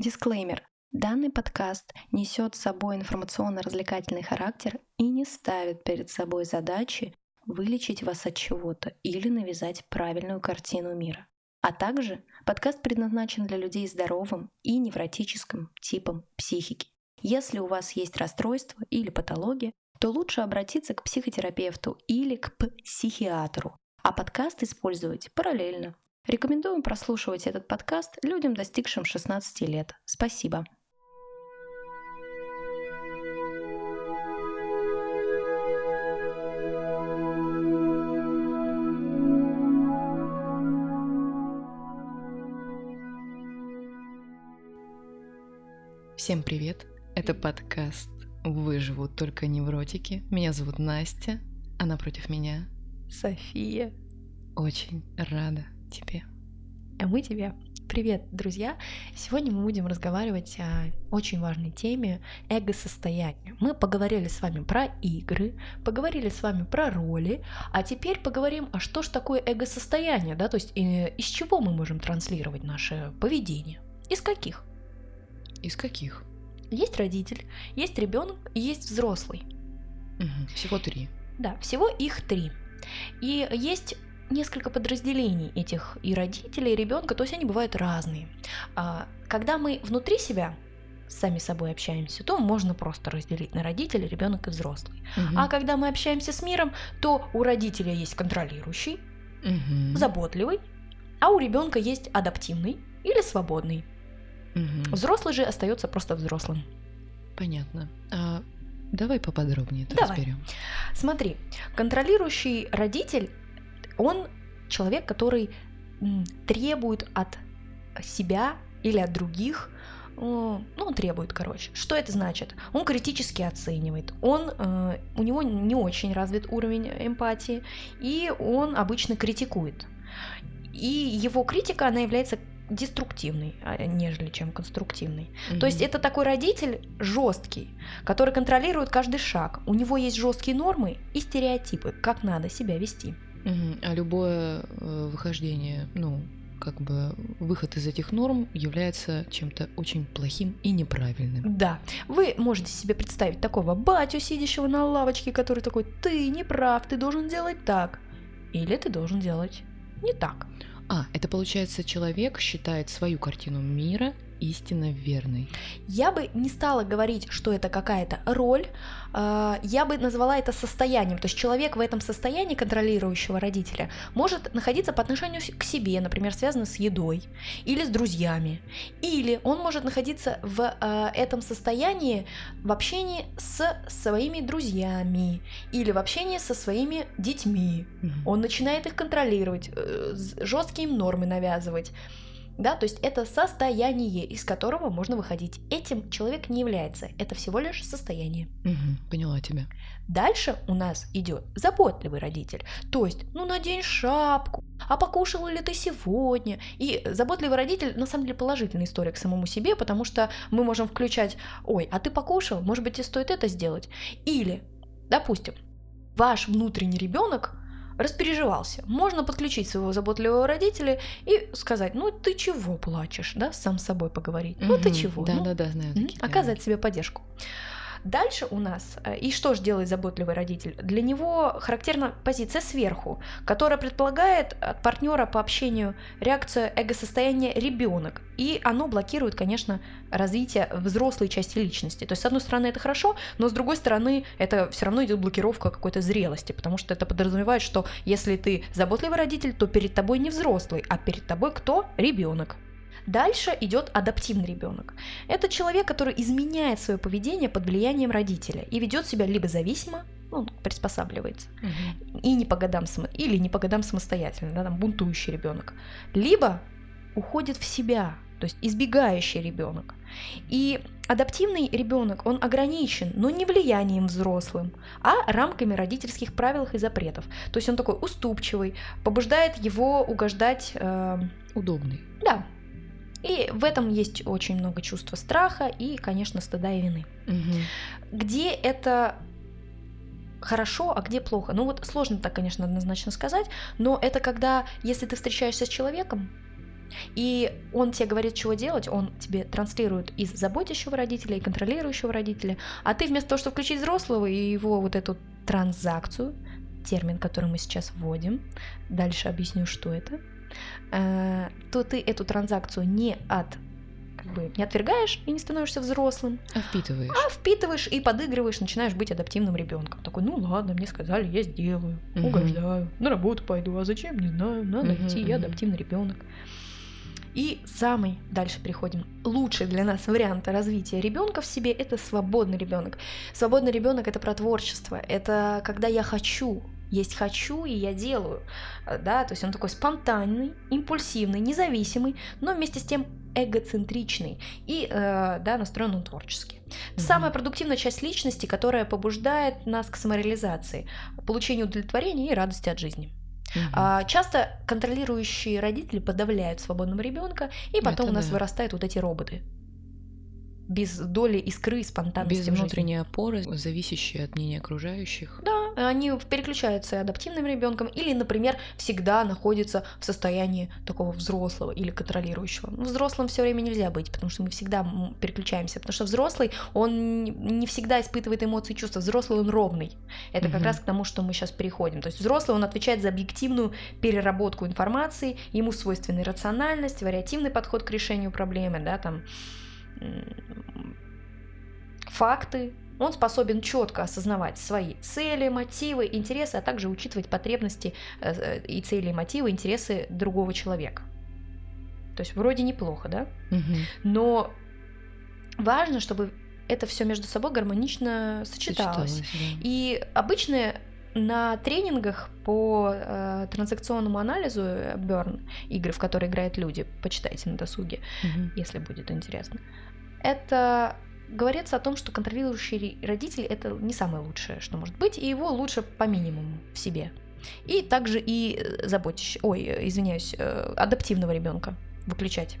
Дисклеймер. Данный подкаст несет с собой информационно-развлекательный характер и не ставит перед собой задачи вылечить вас от чего-то или навязать правильную картину мира. А также подкаст предназначен для людей здоровым и невротическим типом психики. Если у вас есть расстройство или патология, то лучше обратиться к психотерапевту или к психиатру, а подкаст использовать параллельно. Рекомендуем прослушивать этот подкаст людям, достигшим 16 лет. Спасибо. Всем привет! Это подкаст «Выживут только невротики». Меня зовут Настя, а напротив меня София. Очень рада тебе. А мы тебе. Привет, друзья! Сегодня мы будем разговаривать о очень важной теме эго-состояния. Мы поговорили с вами про игры, поговорили с вами про роли, а теперь поговорим, а что же такое эго-состояние, да, то есть э, из чего мы можем транслировать наше поведение, из каких? Из каких? Есть родитель, есть ребенок, есть взрослый. Угу. Всего три. Да, всего их три. И есть несколько подразделений этих и родителей, и ребенка, то есть они бывают разные. А, когда мы внутри себя сами с собой общаемся, то можно просто разделить на родителей, ребенок и взрослый. Угу. А когда мы общаемся с миром, то у родителя есть контролирующий, угу. заботливый, а у ребенка есть адаптивный или свободный. Угу. Взрослый же остается просто взрослым. Понятно. А давай поподробнее это давай. разберем. Смотри, контролирующий родитель, он человек, который требует от себя или от других ну, он требует, короче. Что это значит? Он критически оценивает, он, э, у него не очень развит уровень эмпатии, и он обычно критикует. И его критика, она является деструктивный, а, нежели чем конструктивный. Mm-hmm. То есть это такой родитель жесткий, который контролирует каждый шаг. У него есть жесткие нормы и стереотипы, как надо себя вести. Mm-hmm. А любое э, выхождение, ну, как бы выход из этих норм является чем-то очень плохим и неправильным. Да. Вы можете себе представить такого батю, сидящего на лавочке, который такой, ты не прав, ты должен делать так. Или ты должен делать не так. А, это получается, человек считает свою картину мира истинно верной. Я бы не стала говорить, что это какая-то роль, а, я бы назвала это состоянием. То есть человек в этом состоянии контролирующего родителя может находиться по отношению к себе, например, связано с едой или с друзьями. Или он может находиться в а, этом состоянии в общении с своими друзьями или в общении со своими детьми. Он начинает их контролировать, э, жесткие им нормы навязывать да, то есть это состояние, из которого можно выходить. Этим человек не является, это всего лишь состояние. Угу, поняла тебя. Дальше у нас идет заботливый родитель, то есть, ну надень шапку, а покушал ли ты сегодня? И заботливый родитель на самом деле положительная история к самому себе, потому что мы можем включать, ой, а ты покушал, может быть, тебе стоит это сделать. Или, допустим, ваш внутренний ребенок распереживался. Можно подключить своего заботливого родителя и сказать, ну ты чего плачешь, да, сам с собой поговорить. Ну ты чего? Да, ну, да, да, знаю. Такие, оказать себе поддержку. Дальше у нас, э, и что же делает заботливый родитель? Для него характерна позиция сверху, которая предполагает от партнера по общению реакцию эго-состояния ребенок. И оно блокирует, конечно, развитие взрослой части личности. То есть, с одной стороны, это хорошо, но с другой стороны, это все равно идет блокировка какой-то зрелости, потому что это подразумевает, что если ты заботливый родитель, то перед тобой не взрослый, а перед тобой кто? Ребенок. Дальше идет адаптивный ребенок. Это человек, который изменяет свое поведение под влиянием родителя и ведет себя либо зависимо, ну, приспосабливается, угу. и не по годам или не по годам самостоятельно, да, там бунтующий ребенок, либо уходит в себя, то есть избегающий ребенок. И адаптивный ребенок, он ограничен, но не влиянием взрослым, а рамками родительских правил и запретов. То есть он такой уступчивый, побуждает его угождать... Э... Удобный. Да, и в этом есть очень много чувства страха и, конечно, стыда и вины. Угу. Где это хорошо, а где плохо? Ну вот сложно так, конечно, однозначно сказать, но это когда, если ты встречаешься с человеком, И он тебе говорит, чего делать, он тебе транслирует из заботящего родителя и контролирующего родителя, а ты вместо того, чтобы включить взрослого и его вот эту транзакцию, термин, который мы сейчас вводим, дальше объясню, что это, то ты эту транзакцию не от как бы не отвергаешь и не становишься взрослым. А впитываешь. А впитываешь и подыгрываешь, начинаешь быть адаптивным ребенком. Такой, ну ладно, мне сказали, я сделаю, Мгм. угождаю, на работу пойду, а зачем, не знаю, надо Мгм, идти, я адаптивный ребенок. И самый, дальше переходим, лучший для нас вариант развития ребенка в себе это свободный ребенок. Свободный ребенок это про творчество, это когда я хочу, есть хочу и я делаю, Э, да, то есть он такой спонтанный, импульсивный, независимый, но вместе с тем эгоцентричный и, э, да, настроен он творчески. Мгм. Самая продуктивная часть личности, которая побуждает нас к самореализации, получению удовлетворения и радости от жизни. Мгм. А, часто контролирующие родители подавляют свободного ребенка, и потом Это у нас да. вырастают вот эти роботы. Без доли искры и спонтанности. Без в жизни. внутренней опоры, зависящей от мнения окружающих. Да, они переключаются адаптивным ребенком или, например, всегда находятся в состоянии такого взрослого или контролирующего. Ну, взрослым все время нельзя быть, потому что мы всегда переключаемся, потому что взрослый, он не всегда испытывает эмоции и чувства, взрослый он ровный. Это как Мгм. раз к тому, что мы сейчас переходим. То есть взрослый, он отвечает за объективную переработку информации, ему свойственны рациональность, вариативный подход к решению проблемы, да, там факты. Он способен четко осознавать свои цели, мотивы, интересы, а также учитывать потребности э, э, и цели, и мотивы, интересы другого человека. То есть вроде неплохо, да? Но важно, чтобы это все между собой гармонично сочеталось. Сочеталось, да. И обычно на тренингах по э, транзакционному анализу э, Burn, игры, в которые играют люди, почитайте на досуге, Мгм. если будет интересно, это говорится о том, что контролирующий родитель это не самое лучшее, что может быть, и его лучше по минимуму в себе. И также и э, заботящий, ой, э, извиняюсь, э, адаптивного ребенка выключать.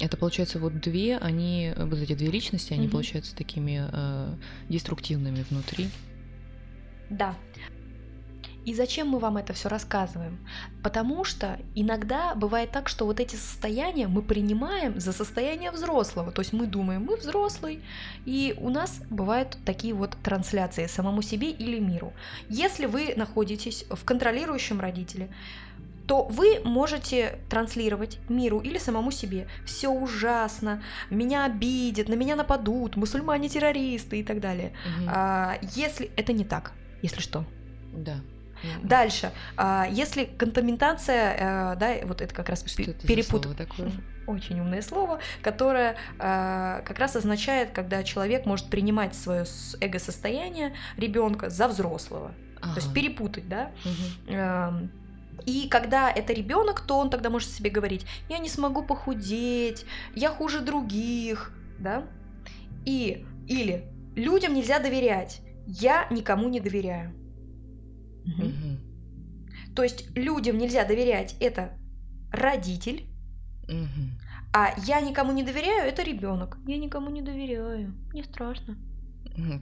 Это получается вот две, они, э, вот эти две личности, они Мгм. получаются такими э, деструктивными внутри. Да. И зачем мы вам это все рассказываем? Потому что иногда бывает так, что вот эти состояния мы принимаем за состояние взрослого. То есть мы думаем, мы взрослый, и у нас бывают такие вот трансляции самому себе или миру. Если вы находитесь в контролирующем родителе, то вы можете транслировать миру или самому себе. Все ужасно, меня обидят, на меня нападут, мусульмане террористы и так далее. Мгм. А, если это не так, если что. Да. М, Дальше, а, если контаментация, э, да, вот это как раз перепут, очень умное слово, которое а, как раз означает, когда человек может принимать свое эго-состояние ребенка за взрослого, то есть Ага. перепутать, да. Эм, И когда это ребенок, то он тогда может себе говорить: я не смогу похудеть, я хуже других, да. И или людям нельзя доверять, я никому не доверяю. То есть людям нельзя доверять это родитель, Мгм. а я никому не доверяю это ребенок. Я никому не доверяю, мне страшно.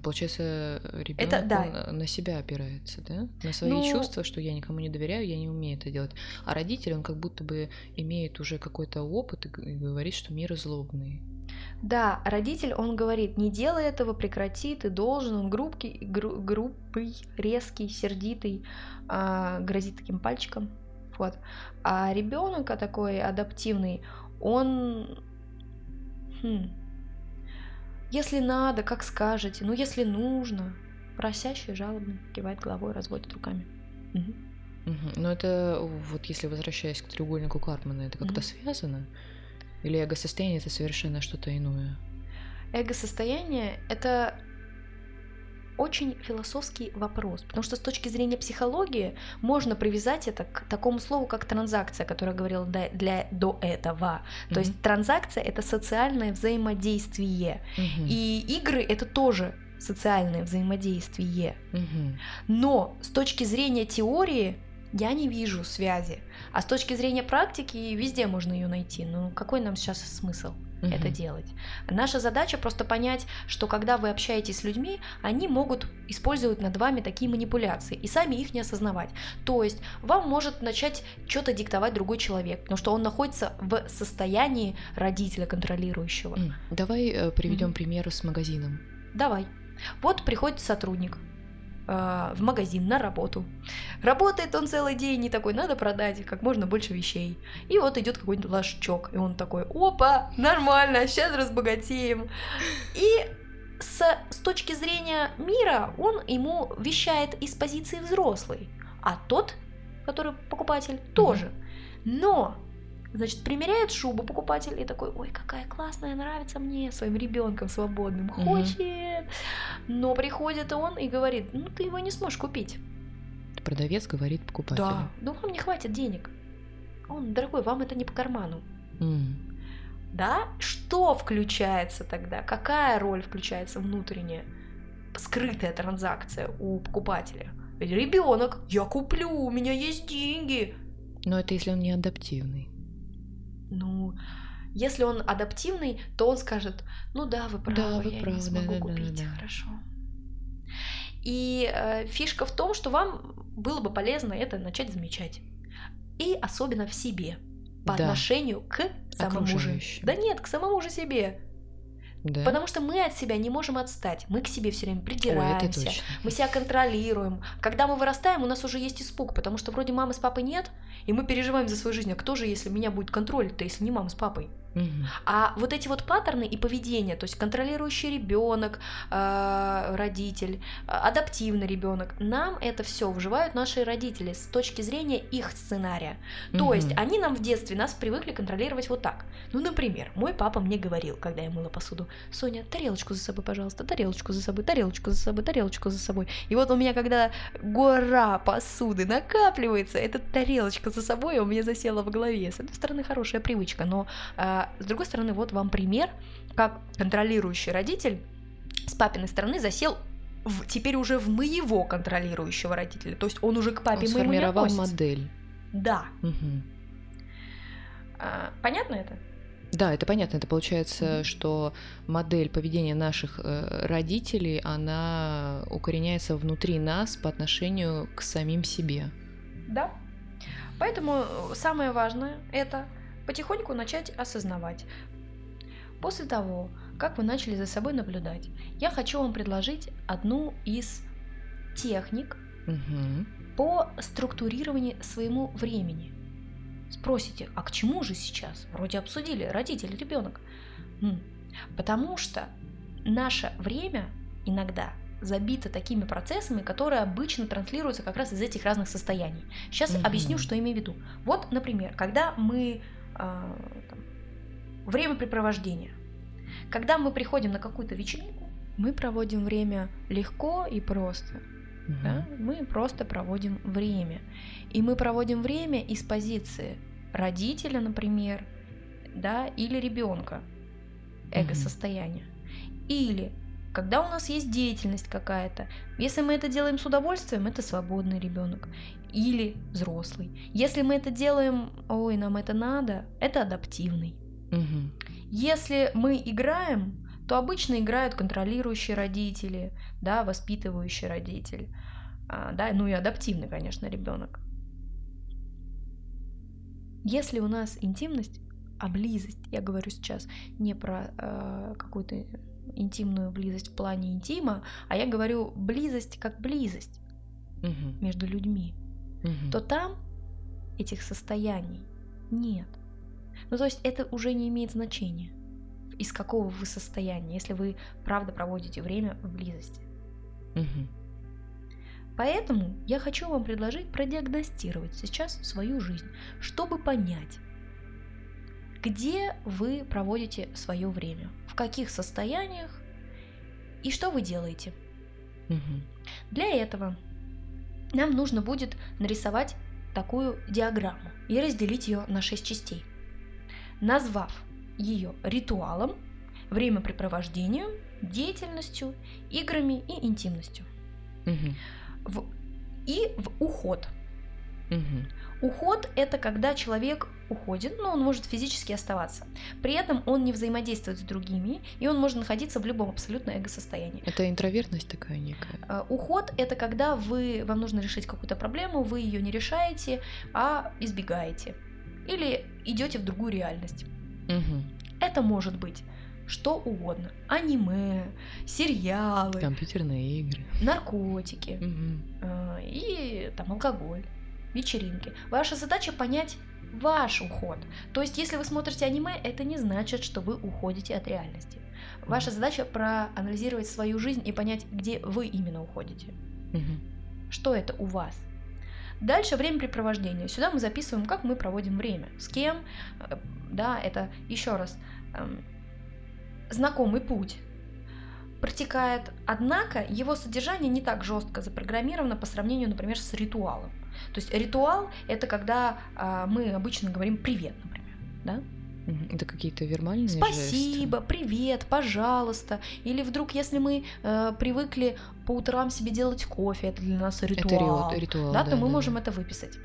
Получается, ребенок да. на себя опирается, да? На свои Ну- чувства, что я никому не доверяю, я не умею это делать. А родитель, он как будто бы имеет уже какой-то опыт и говорит, что мир злобный. Да, родитель, он говорит, не делай этого, прекрати, ты должен, он грубкий, гру- грубый, резкий, сердитый, а, грозит таким пальчиком, вот. А ребенок такой адаптивный, он, хм, если надо, как скажете, ну если нужно, просящий, жалобный, кивает головой, разводит руками. Мгм. Мгм. Но это вот если возвращаясь к треугольнику Карпмана, это как-то Мгм. связано? Или эго-состояние это совершенно что-то иное? Эго-состояние — это очень философский вопрос, потому что с точки зрения психологии можно привязать это к такому слову, как транзакция, которое я говорила до, для, до этого. То есть транзакция — это социальное взаимодействие, Мгм. и игры — это тоже социальное взаимодействие. Мгм. Но с точки зрения теории Я не вижу связи. А с точки зрения практики везде можно ее найти. Ну какой нам сейчас смысл? Мгм. это делать. Наша задача просто понять, что когда вы общаетесь с людьми, они могут использовать над вами такие манипуляции и сами их не осознавать. То есть вам может начать что-то диктовать другой человек, потому что он находится в состоянии родителя контролирующего. Давай приведем Мгм. пример с магазином. Давай. Вот приходит сотрудник э, в магазин на работу. Работает он целый день и такой, надо продать как можно больше вещей. И вот идет какой-нибудь ложчок, и он такой, опа, нормально, сейчас разбогатеем. И с, с точки зрения мира он ему вещает из позиции взрослый, а тот, который покупатель, тоже. Но Значит, примеряет шубу покупатель и такой, ой, какая классная, нравится мне, своим ребенком свободным, хочет. Но приходит он и говорит, ну ты его не сможешь купить. Продавец говорит покупателю. Да, ну вам не хватит денег. Он, дорогой, вам это не по карману. М, Да? Что включается тогда? Какая роль включается внутренняя? Скрытая транзакция у покупателя. Ребенок, я куплю, у меня есть деньги. Но это если он не адаптивный. Ну, если он адаптивный, то он скажет, ну да, вы правы, Да, вы я правы, не смогу да-да-да-да-да. купить, хорошо. И э, фишка в том, что вам было бы полезно это начать замечать. И особенно в себе. По Да. отношению к самому же. Да нет, к самому же себе. Да. Потому что мы от себя не можем отстать. Мы к себе все время Ой, придираемся. точно. мы себя контролируем. Когда мы вырастаем, у нас уже есть испуг, потому что вроде мамы с папой нет, и мы переживаем за свою жизнь. А кто же, если меня будет контролить-то, если не мама с папой? А вот эти вот паттерны и поведение, то есть контролирующий ребенок, родитель, э, адаптивный ребенок, нам это все вживают наши родители с точки зрения их сценария. То Мгм. есть они нам в детстве нас привыкли контролировать вот так. Ну, например, мой папа мне говорил, когда я мыла посуду, Соня, тарелочку за собой, пожалуйста, тарелочку за собой, тарелочку за собой, тарелочку за собой. И вот у меня, когда гора посуды накапливается, эта тарелочка за собой у меня засела в голове. С одной стороны, хорошая привычка, но а, с другой стороны, вот вам пример, как контролирующий родитель с папиной стороны засел в- теперь уже в моего контролирующего родителя. То есть он уже к папе Он моему не сформировал относится. модель. Да. Мгм. А, понятно это? Да, это понятно. Это получается, Мгм. что модель поведения наших э, родителей, она укореняется внутри нас по отношению к самим себе. Да. Поэтому э, самое важное это потихоньку начать осознавать. После того, как вы начали за собой наблюдать, я хочу вам предложить одну из техник Мгм. по структурированию своему времени. Спросите, а к чему же сейчас? Вроде обсудили, родитель, ребенок. Потому что наше время иногда забито такими процессами, которые обычно транслируются как раз из этих разных состояний. Сейчас Мгм. объясню, что имею в виду. Вот, например, когда мы там, времяпрепровождение. Когда мы приходим на какую-то вечеринку, мы проводим время легко и просто. Мгм. Да? Мы просто проводим время. И мы проводим время из позиции родителя, например, да, или ребенка, эго-состояния. Или когда у нас есть деятельность какая-то, если мы это делаем с удовольствием, это свободный ребенок или взрослый. Если мы это делаем, ой, нам это надо, это адаптивный. Мгм. Если мы играем, то обычно играют контролирующие родители, да, воспитывающий родитель, а, да, ну и адаптивный, конечно, ребенок. Если у нас интимность, а близость, я говорю сейчас не про э, какую-то интимную близость в плане интима, а я говорю близость как близость Мгм. между людьми, Мгм. то там этих состояний нет. Ну, то есть это уже не имеет значения, из какого вы состояния, если вы правда проводите время в близости. Мгм. Поэтому я хочу вам предложить продиагностировать сейчас свою жизнь, чтобы понять, где вы проводите свое время, в каких состояниях и что вы делаете. Мгм. Для этого нам нужно будет нарисовать такую диаграмму и разделить ее на 6 частей, назвав ее ритуалом, времяпрепровождением, деятельностью, играми и интимностью. Мгм. В- и в уход. Угу. Уход – это когда человек уходит, но он может физически оставаться. При этом он не взаимодействует с другими, и он может находиться в любом абсолютно эго-состоянии. Это интровертность такая некая? Э, уход – это когда вы, вам нужно решить какую-то проблему, вы ее не решаете, а избегаете. Или идете в другую реальность. Угу. Это может быть что угодно. Аниме, сериалы, компьютерные игры, наркотики угу. и там алкоголь, вечеринки. Ваша задача понять ваш уход. То есть, если вы смотрите аниме, это не значит, что вы уходите от реальности. Ваша задача проанализировать свою жизнь и понять, где вы именно уходите. Угу. Что это у вас. Дальше времяпрепровождение. Сюда мы записываем, как мы проводим время, с кем, э, да, это еще раз эм, знакомый путь протекает, однако его содержание не так жестко запрограммировано по сравнению, например, с ритуалом. То есть ритуал это когда а, мы обычно говорим привет, например, да? Это какие-то вербальные Спасибо, жесты. привет, пожалуйста. Или вдруг, если мы э, привыкли по утрам себе делать кофе, это для нас ритуал, это ритуал да, да, то мы да, можем да. это выписать.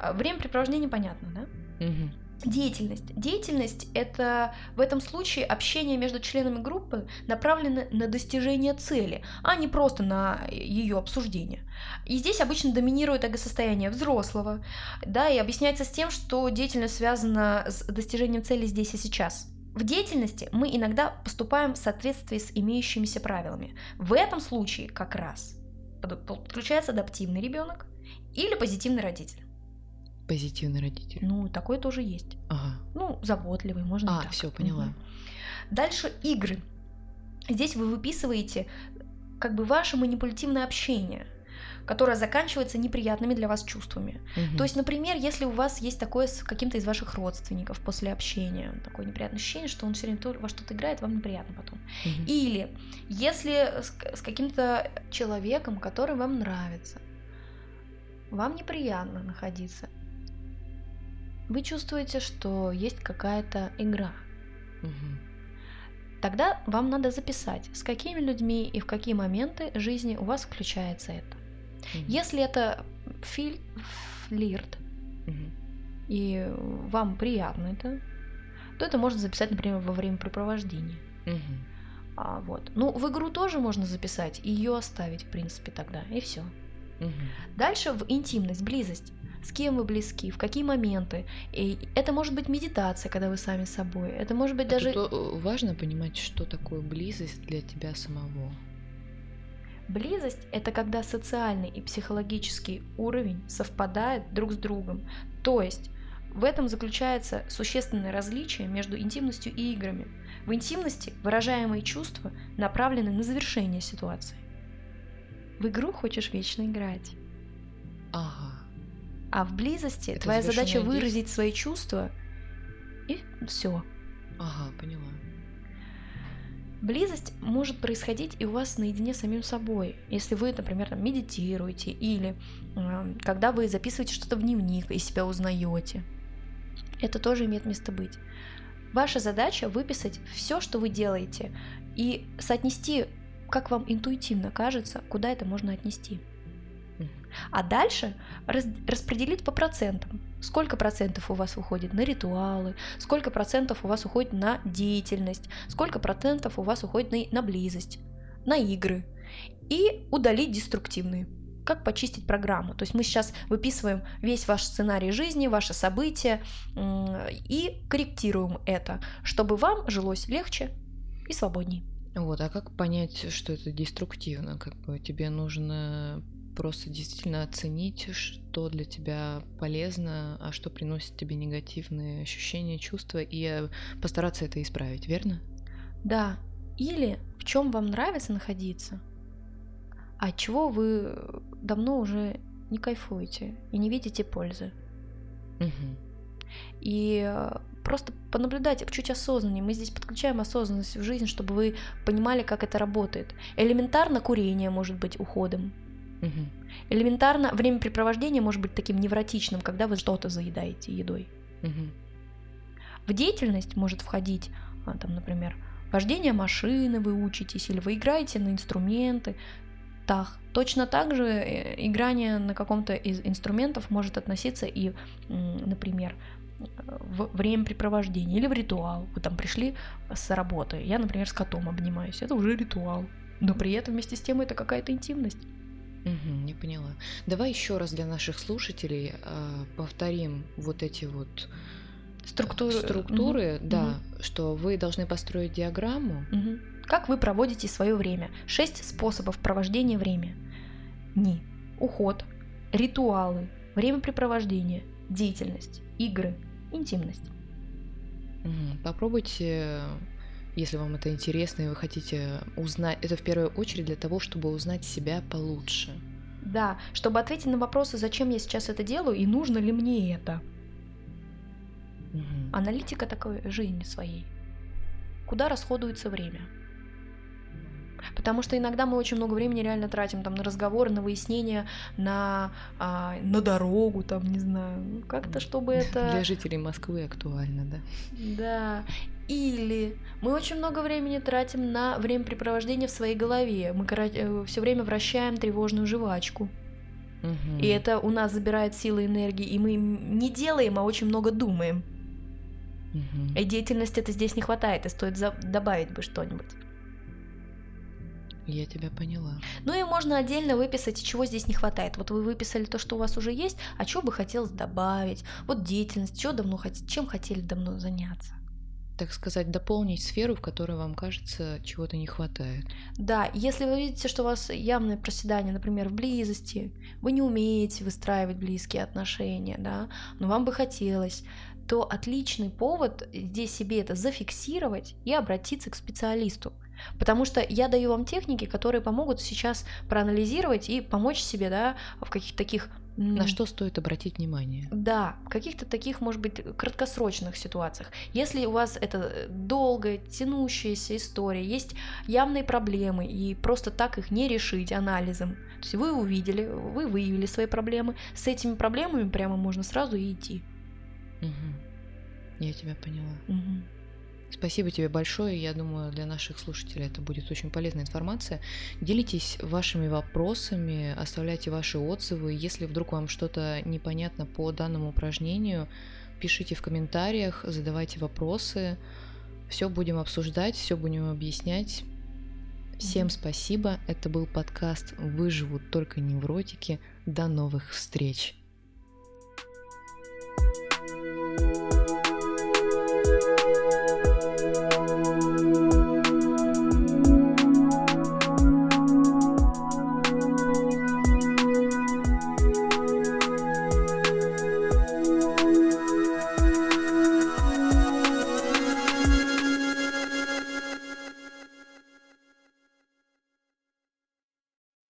А, Времяпрепровождение понятно, да? Угу. Деятельность. Деятельность – это в этом случае общение между членами группы направлено на достижение цели, а не просто на ее обсуждение. И здесь обычно доминирует эго-состояние взрослого, да, и объясняется с тем, что деятельность связана с достижением цели здесь и сейчас. В деятельности мы иногда поступаем в соответствии с имеющимися правилами. В этом случае как раз подключается адаптивный ребенок или позитивный родитель. Позитивный родитель. Ну, такой тоже есть. Ага. Ну, заботливый, можно. А, так. все, поняла. Мгм. Дальше игры. Здесь вы выписываете как бы ваше манипулятивное общение, которое заканчивается неприятными для вас чувствами. Мгм. То есть, например, если у вас есть такое с каким-то из ваших родственников после общения, такое неприятное ощущение, что он все время во что-то играет, вам неприятно потом. Мгм. Или если с, с каким-то человеком, который вам нравится, вам неприятно находиться. Вы чувствуете, что есть какая-то игра. Мгм. Тогда вам надо записать, с какими людьми и в какие моменты жизни у вас включается это. Мгм. Если это филь- флирт, Мгм. и вам приятно это, то это можно записать, например, во времяпрепровождения. Мгм. А, вот. Ну, в игру тоже можно записать и ее оставить, в принципе, тогда, и все. Мгм. Дальше в интимность, близость. С кем вы близки, в какие моменты. И это может быть медитация, когда вы сами с собой. Это может быть А даже... тут, э, важно понимать, что такое близость для тебя самого. Близость – это когда социальный и психологический уровень совпадают друг с другом. То есть в этом заключается существенное различие между интимностью и играми. В интимности выражаемые чувства направлены на завершение ситуации. В игру хочешь вечно играть. Ага. А в близости Это твоя задача завершенное выразить свои чувства и все. Ага, поняла. Близость может происходить и у вас наедине с самим собой, если вы, например, там, медитируете или э, когда вы записываете что-то в дневник и себя узнаете. Это тоже имеет место быть. Ваша задача выписать все, что вы делаете, и соотнести, как вам интуитивно кажется, куда это можно отнести. А дальше раз- распределить по процентам. Сколько процентов у вас уходит на ритуалы, сколько процентов у вас уходит на деятельность, сколько процентов у вас уходит на, на близость, на игры. И удалить деструктивные. Как почистить программу. То есть мы сейчас выписываем весь ваш сценарий жизни, ваши события и корректируем это, чтобы вам жилось легче и свободней. Вот, а как понять, что это деструктивно? Как бы тебе нужно просто действительно оценить, что для тебя полезно, а что приносит тебе негативные ощущения, чувства, и постараться это исправить, верно? Да. Или в чем вам нравится находиться, а чего вы давно уже не кайфуете и не видите пользы. Мгм. И э, просто понаблюдать чуть осознаннее. Мы здесь подключаем осознанность в жизнь, чтобы вы понимали, как это работает. Элементарно курение может быть уходом. Мгм. Элементарно времяпрепровождение может быть таким невротичным, когда вы что-то заедаете едой. Мгм. В деятельность может входить, а, там, например, вождение машины вы учитесь, или вы играете на инструменты. скриптах. Точно так же э, играние на каком-то из инструментов может относиться и, например, в времяпрепровождение или в ритуал. Вы там пришли с работы. Я, например, с котом обнимаюсь. Это уже ритуал. Но при этом вместе с тем это какая-то интимность. Угу, не поняла. Давай еще раз для наших слушателей э, повторим вот эти вот структуры, структуры угу. да, угу. что вы должны построить диаграмму. Угу. Как вы проводите свое время? Шесть способов провождения времени. Дни, уход, ритуалы, времяпрепровождение, деятельность, игры, интимность. Угу. Попробуйте если вам это интересно и вы хотите узнать, это в первую очередь для того, чтобы узнать себя получше. Да, чтобы ответить на вопросы, зачем я сейчас это делаю и нужно ли мне это. Угу. Аналитика такой жизни своей. Куда расходуется время? Потому что иногда мы очень много времени реально тратим там на разговоры, на выяснения, на, а, на дорогу, там, не знаю, как-то, чтобы это... Для жителей Москвы актуально, да? Да. Или мы очень много времени тратим на времяпрепровождение в своей голове. Мы э, все время вращаем тревожную жвачку. Угу. И это у нас забирает силы энергии, и мы не делаем, а очень много думаем. Угу. И деятельности это здесь не хватает, и стоит за- добавить бы что-нибудь. Я тебя поняла. Ну и можно отдельно выписать, чего здесь не хватает. Вот вы выписали то, что у вас уже есть, а что бы хотелось добавить. Вот деятельность, что давно хотите, чем хотели давно заняться так сказать, дополнить сферу, в которой вам кажется, чего-то не хватает. Да, если вы видите, что у вас явное проседание, например, в близости, вы не умеете выстраивать близкие отношения, да, но вам бы хотелось, то отличный повод здесь себе это зафиксировать и обратиться к специалисту. Потому что я даю вам техники, которые помогут сейчас проанализировать и помочь себе да, в каких-то таких на что стоит обратить внимание? Да, в каких-то таких, может быть, краткосрочных ситуациях. Если у вас это долгая, тянущаяся история, есть явные проблемы, и просто так их не решить анализом. То есть вы увидели, вы выявили свои проблемы, с этими проблемами прямо можно сразу и идти. Угу. Я тебя поняла. Угу. Спасибо тебе большое. Я думаю, для наших слушателей это будет очень полезная информация. Делитесь вашими вопросами, оставляйте ваши отзывы. Если вдруг вам что-то непонятно по данному упражнению, пишите в комментариях, задавайте вопросы. Все будем обсуждать, все будем объяснять. Всем спасибо. Это был подкаст «Выживут только невротики». До новых встреч! thank you